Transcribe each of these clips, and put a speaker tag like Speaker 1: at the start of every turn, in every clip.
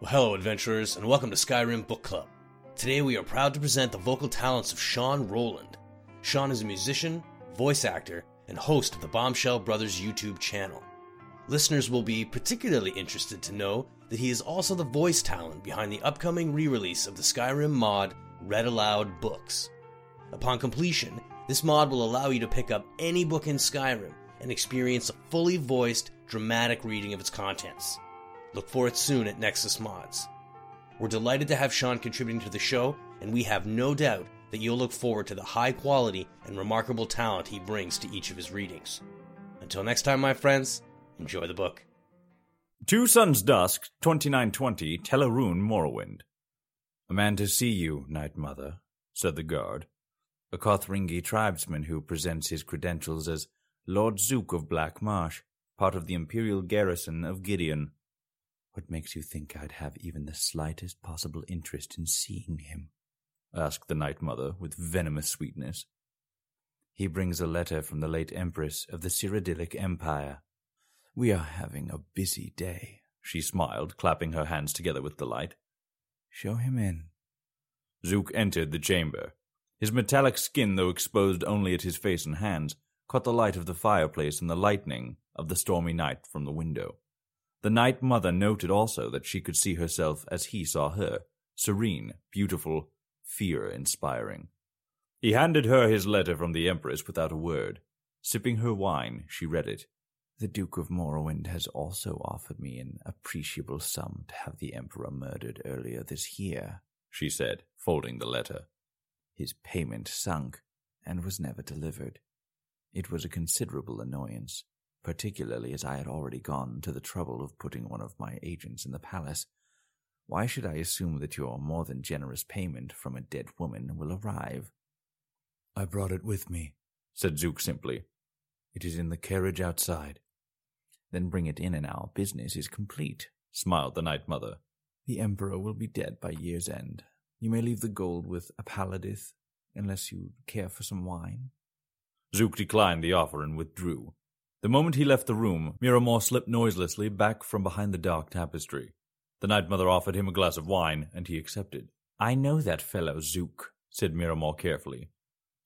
Speaker 1: Well, hello, adventurers, and welcome to Skyrim Book Club. Today we are proud to present the vocal talents of Sean Rowland. Sean is a musician, voice actor, and host of the Bombshell Brothers YouTube channel. Listeners will be particularly interested to know that he is also the voice talent behind the upcoming re release of the Skyrim mod Read Aloud Books. Upon completion, this mod will allow you to pick up any book in Skyrim and experience a fully voiced, dramatic reading of its contents. Look for it soon at Nexus Mods. We're delighted to have Sean contributing to the show, and we have no doubt that you'll look forward to the high quality and remarkable talent he brings to each of his readings. Until next time, my friends, enjoy the book.
Speaker 2: Two Suns Dusk, 2920, Tel Aruhn, Morrowind. A man to see you, Night Mother, said the guard. A Kothringi tribesman who presents his credentials as Lord Zuuk of Black Marsh, part of the Imperial garrison of Gideon. What makes you think I'd have even the slightest possible interest in seeing him? asked the Night Mother with venomous sweetness. He brings a letter from the late Empress of the Cyrodiilic Empire. We are having a busy day, she smiled, clapping her hands together with delight. Show him in. Zuuk entered the chamber. His metallic skin, though exposed only at his face and hands, caught the light of the fireplace and the lightning of the stormy night from the window. The Night Mother noted also that she could see herself as he saw her, serene, beautiful, fear-inspiring. He handed her his letter from the Empress without a word. Sipping her wine, she read it. The Duke of Morrowind has also offered me an appreciable sum to have the Emperor murdered earlier this year, she said, folding the letter. His payment sunk and was never delivered. It was a considerable annoyance, particularly as I had already gone to the trouble of putting one of my agents in the palace. Why should I assume that your more than generous payment from a dead woman will arrive? I brought it with me, said Zuuk simply. It is in the carriage outside. Then bring it in and our business is complete, smiled the Night Mother. The Emperor will be dead by year's end. You may leave the gold with Apallidith, unless you care for some wine. Zook declined the offer and withdrew. The moment he left the room, Miramor slipped noiselessly back from behind the dark tapestry. The Night Mother offered him a glass of wine, and he accepted. I know that fellow Zuuk, said Miramor carefully.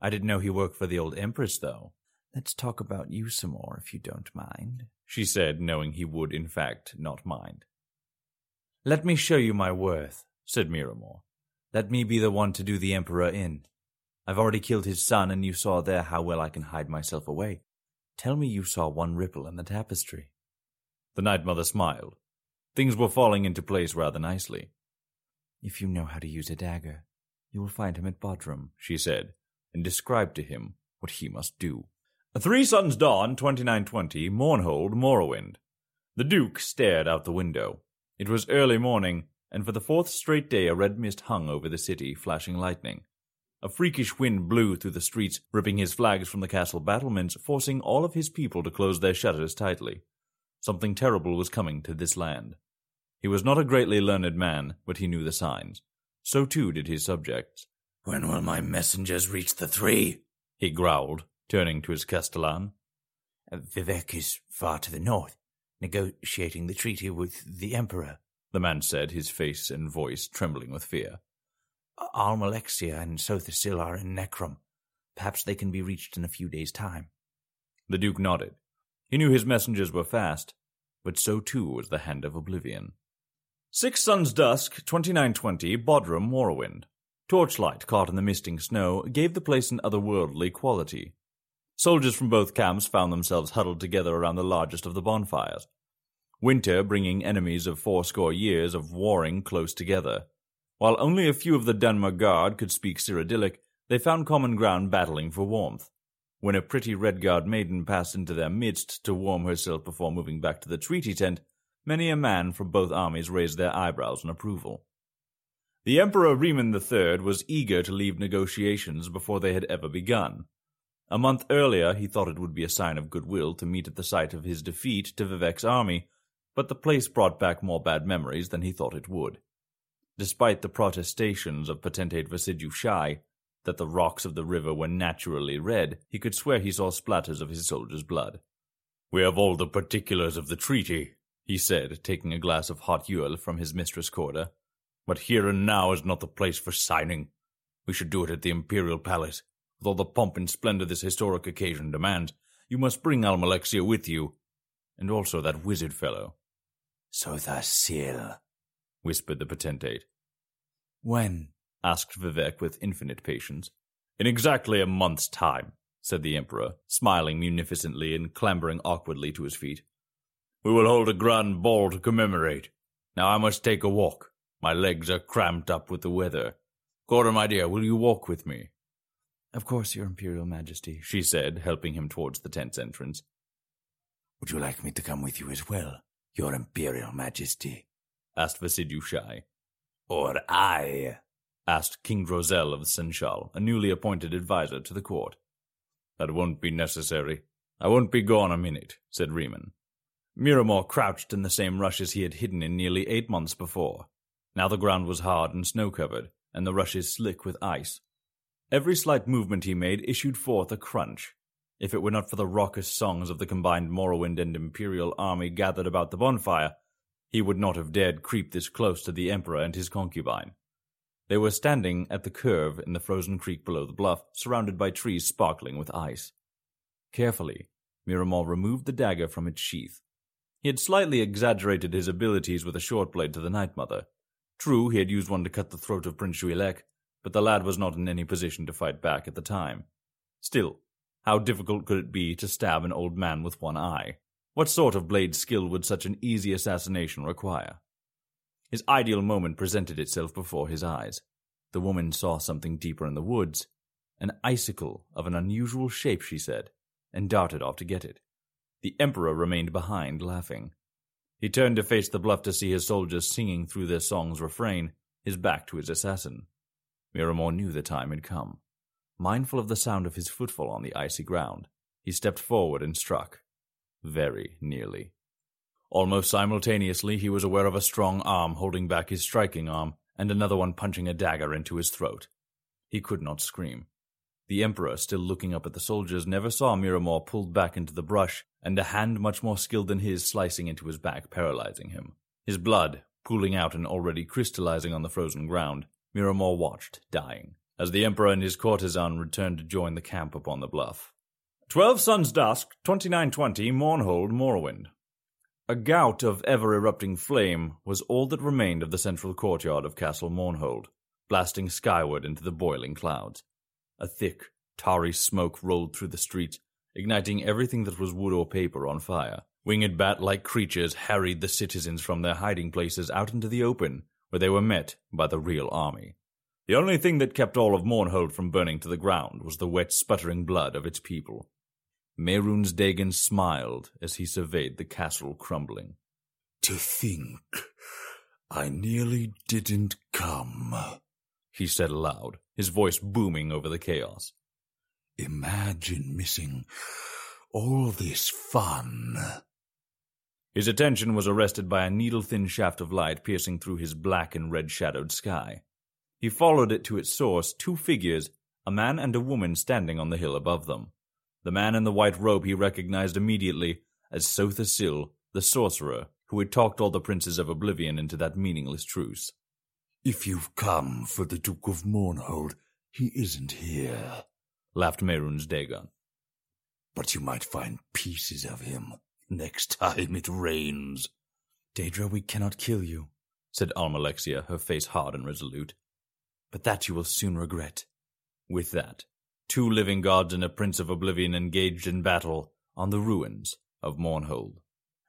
Speaker 2: I didn't know he worked for the old Empress, though. Let's talk about you some more, if you don't mind, she said, knowing he would, in fact, not mind. Let me show you my worth, said Miramor. Let me be the one to do the Emperor in. I've already killed his son, and you saw there how well I can hide myself away. Tell me you saw one ripple in the tapestry. The Night Mother smiled. Things were falling into place rather nicely. If you know how to use a dagger, you will find him at Bodrum, she said, and described to him what he must do. Three Suns Dawn, 2920, Mournhold, Morrowind. The Duke stared out the window. It was early morning, and for the fourth straight day a red mist hung over the city, flashing lightning. A freakish wind blew through the streets, ripping his flags from the castle battlements, forcing all of his people to close their shutters tightly. Something terrible was coming to this land. He was not a greatly learned man, but he knew the signs. So too did his subjects. When will my messengers reach the three? he growled, turning to his castellan. Vivec is far to the north, negotiating the treaty with the Emperor, the man said, his face and voice trembling with fear. Almalexia and Sotha Sil are in Necrom. Perhaps they can be reached in a few days' time. The Duke nodded. He knew his messengers were fast, but so too was the Hand of Oblivion. Six Suns Dusk, 2920, Bodrum, Morrowind. Torchlight caught in the misting snow gave the place an otherworldly quality. Soldiers from both camps found themselves huddled together around the largest of the bonfires. Winter bringing enemies of fourscore years of warring close together. While only a few of the Dunmer Guard could speak Cyrodiilic, they found common ground battling for warmth. When a pretty Redguard maiden passed into their midst to warm herself before moving back to the treaty tent, many a man from both armies raised their eyebrows in approval. The Emperor Reman III was eager to leave negotiations before they had ever begun. A month earlier, he thought it would be a sign of goodwill to meet at the site of his defeat to Vivec's army, but the place brought back more bad memories than he thought it would despite the protestations of Potentate Versidue Shai that the rocks of the river were naturally red, he could swear he saw splatters of his soldiers' blood. We have all the particulars of the treaty, he said, taking a glass of hot Yule from his mistress' quarter. But here and now is not the place for signing. We should do it at the Imperial Palace. With all the pomp and splendor this historic occasion demands, you must bring Almalexia with you, and also that wizard fellow.
Speaker 3: Sotha Sil,
Speaker 2: whispered the potentate.
Speaker 3: When?
Speaker 2: asked Vivec with infinite patience. In exactly a month's time, said the Emperor, smiling munificently and clambering awkwardly to his feet. We will hold a grand ball to commemorate. Now I must take a walk. My legs are cramped up with the weather. Corda, my dear, will you walk with me?
Speaker 3: Of course, Your Imperial Majesty,
Speaker 2: she said, helping him towards the tent's entrance.
Speaker 3: Would you like me to come with you as well, Your Imperial Majesty?
Speaker 2: Asked Versidue Shai.
Speaker 3: Or I?
Speaker 2: asked King Dro'Zel of Senchal, a newly appointed adviser to the court. That won't be necessary. I won't be gone a minute, said Reman. Miramor crouched in the same rushes he had hidden in nearly eight months before. Now the ground was hard and snow-covered, and the rushes slick with ice. Every slight movement he made issued forth a crunch. If it were not for the raucous songs of the combined Morrowind and Imperial army gathered about the bonfire, he would not have dared creep this close to the Emperor and his concubine. They were standing at the curve in the frozen creek below the bluff, surrounded by trees sparkling with ice. Carefully, Miramor removed the dagger from its sheath. He had slightly exaggerated his abilities with a short blade to the Night Mother. True, he had used one to cut the throat of Prince Juilek, but the lad was not in any position to fight back at the time. Still, how difficult could it be to stab an old man with one eye? What sort of blade skill would such an easy assassination require? His ideal moment presented itself before his eyes. The woman saw something deeper in the woods, an icicle of an unusual shape, she said, and darted off to get it. The Emperor remained behind, laughing. He turned to face the bluff to see his soldiers singing through their song's refrain, his back to his assassin. Miramor knew the time had come. Mindful of the sound of his footfall on the icy ground, he stepped forward and struck. Very nearly. Almost simultaneously, he was aware of a strong arm holding back his striking arm, and another one punching a dagger into his throat. He could not scream. The Emperor, still looking up at the soldiers, never saw Miramor pulled back into the brush, and a hand much more skilled than his slicing into his back, paralyzing him. His blood, pooling out and already crystallizing on the frozen ground, Miramor watched, dying, as the Emperor and his courtesan returned to join the camp upon the bluff. Twelve Suns Dusk, 2920, Mournhold, Morrowind. A gout of ever erupting flame was all that remained of the central courtyard of Castle Mournhold, blasting skyward into the boiling clouds. A thick, tarry smoke rolled through the streets, igniting everything that was wood or paper on fire. Winged bat like creatures harried the citizens from their hiding places out into the open, where they were met by the real army. The only thing that kept all of Mournhold from burning to the ground was the wet, sputtering blood of its people. Mehrunes Dagon smiled as he surveyed the castle crumbling.
Speaker 3: To think I nearly didn't come,
Speaker 2: he said aloud, his voice booming over the chaos.
Speaker 3: Imagine missing all this fun.
Speaker 2: His attention was arrested by a needle thin shaft of light piercing through his black and red shadowed sky. He followed it to its source, two figures, a man and a woman standing on the hill above them. The man in the white robe he recognized immediately as Sotha Sil, the sorcerer who had talked all the princes of Oblivion into that meaningless truce.
Speaker 3: If you've come for the Duke of Mournhold, he isn't here,
Speaker 2: laughed Mehrunes Dagon.
Speaker 3: But you might find pieces of him next time it rains.
Speaker 2: Daedra, we cannot kill you, said Almalexia, her face hard and resolute. But that you will soon regret. With that, two living gods and a prince of oblivion engaged in battle on the ruins of Mournhold.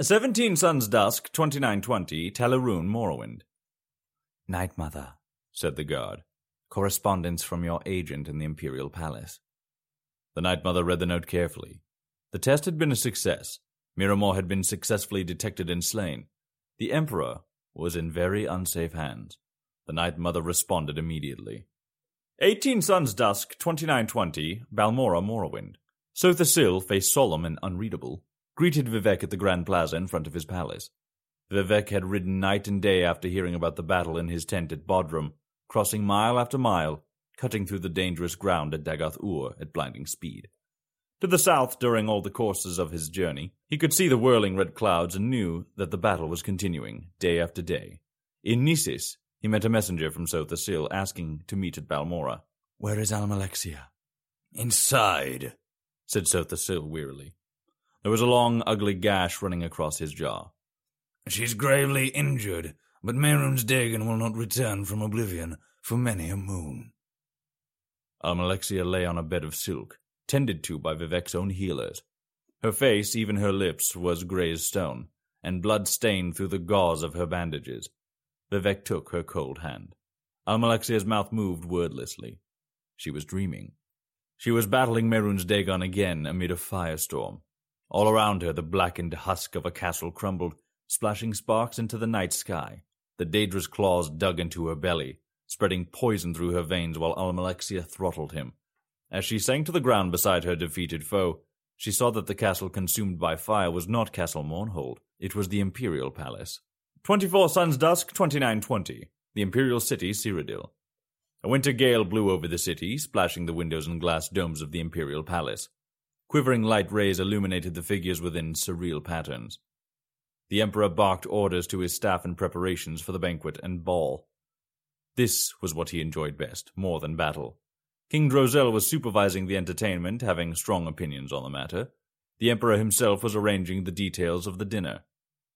Speaker 2: Seventeen Suns Dusk, 2920, Tel Aruhn, Morrowind.
Speaker 3: Night Mother,
Speaker 2: said the guard.
Speaker 3: Correspondence from your agent in the Imperial Palace.
Speaker 2: The Night Mother read the note carefully. The test had been a success. Miramor had been successfully detected and slain. The Emperor was in very unsafe hands. The Night Mother responded immediately. 18 Suns Dusk, 2920, Balmora, Morrowind. Sotha Sil, face solemn and unreadable, greeted Vivec at the Grand Plaza in front of his palace. Vivec had ridden night and day after hearing about the battle in his tent at Bodrum, crossing mile after mile, cutting through the dangerous ground at Dagoth Ur at blinding speed. To the south, during all the courses of his journey, he could see the whirling red clouds and knew that the battle was continuing, day after day. In Gnisis, he met a messenger from Sotha asking to meet at Balmora.
Speaker 3: Where is Almalexia?
Speaker 2: Inside, said Sotha wearily. There was a long, ugly gash running across his jaw.
Speaker 3: She's gravely injured, but Mehrunes Dagon will not return from oblivion for many a moon.
Speaker 2: Almalexia lay on a bed of silk, tended to by Vivec's own healers. Her face, even her lips, was grey as stone, and blood stained through the gauze of her bandages. Vivec took her cold hand. Almalexia's mouth moved wordlessly. She was dreaming. She was battling Mehrunes Dagon again amid a firestorm. All around her, the blackened husk of a castle crumbled, splashing sparks into the night sky. The Daedra's claws dug into her belly, spreading poison through her veins while Almalexia throttled him. As she sank to the ground beside her defeated foe, she saw that the castle consumed by fire was not Castle Mournhold. It was the Imperial Palace. 24 Suns Dusk 2920. The Imperial City, Cyrodiil. A winter gale blew over the city, splashing the windows and glass domes of the Imperial Palace. Quivering light rays illuminated the figures within surreal patterns. The Emperor barked orders to his staff in preparations for the banquet and ball. This was what he enjoyed best, more than battle. King Dro'Zel was supervising the entertainment, having strong opinions on the matter. The Emperor himself was arranging the details of the dinner.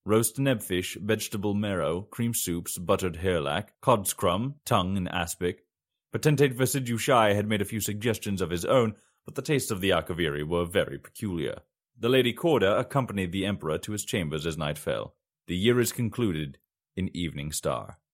Speaker 2: Roast nebfish, vegetable marrow, cream soups, buttered hairlac, cod scrum, tongue, and aspic. Potentate Versidue Shai had made a few suggestions of his own, but the tastes of the Akaviri were very peculiar. The Lady Corda accompanied the Emperor to his chambers as night fell. The year is concluded in Evening Star.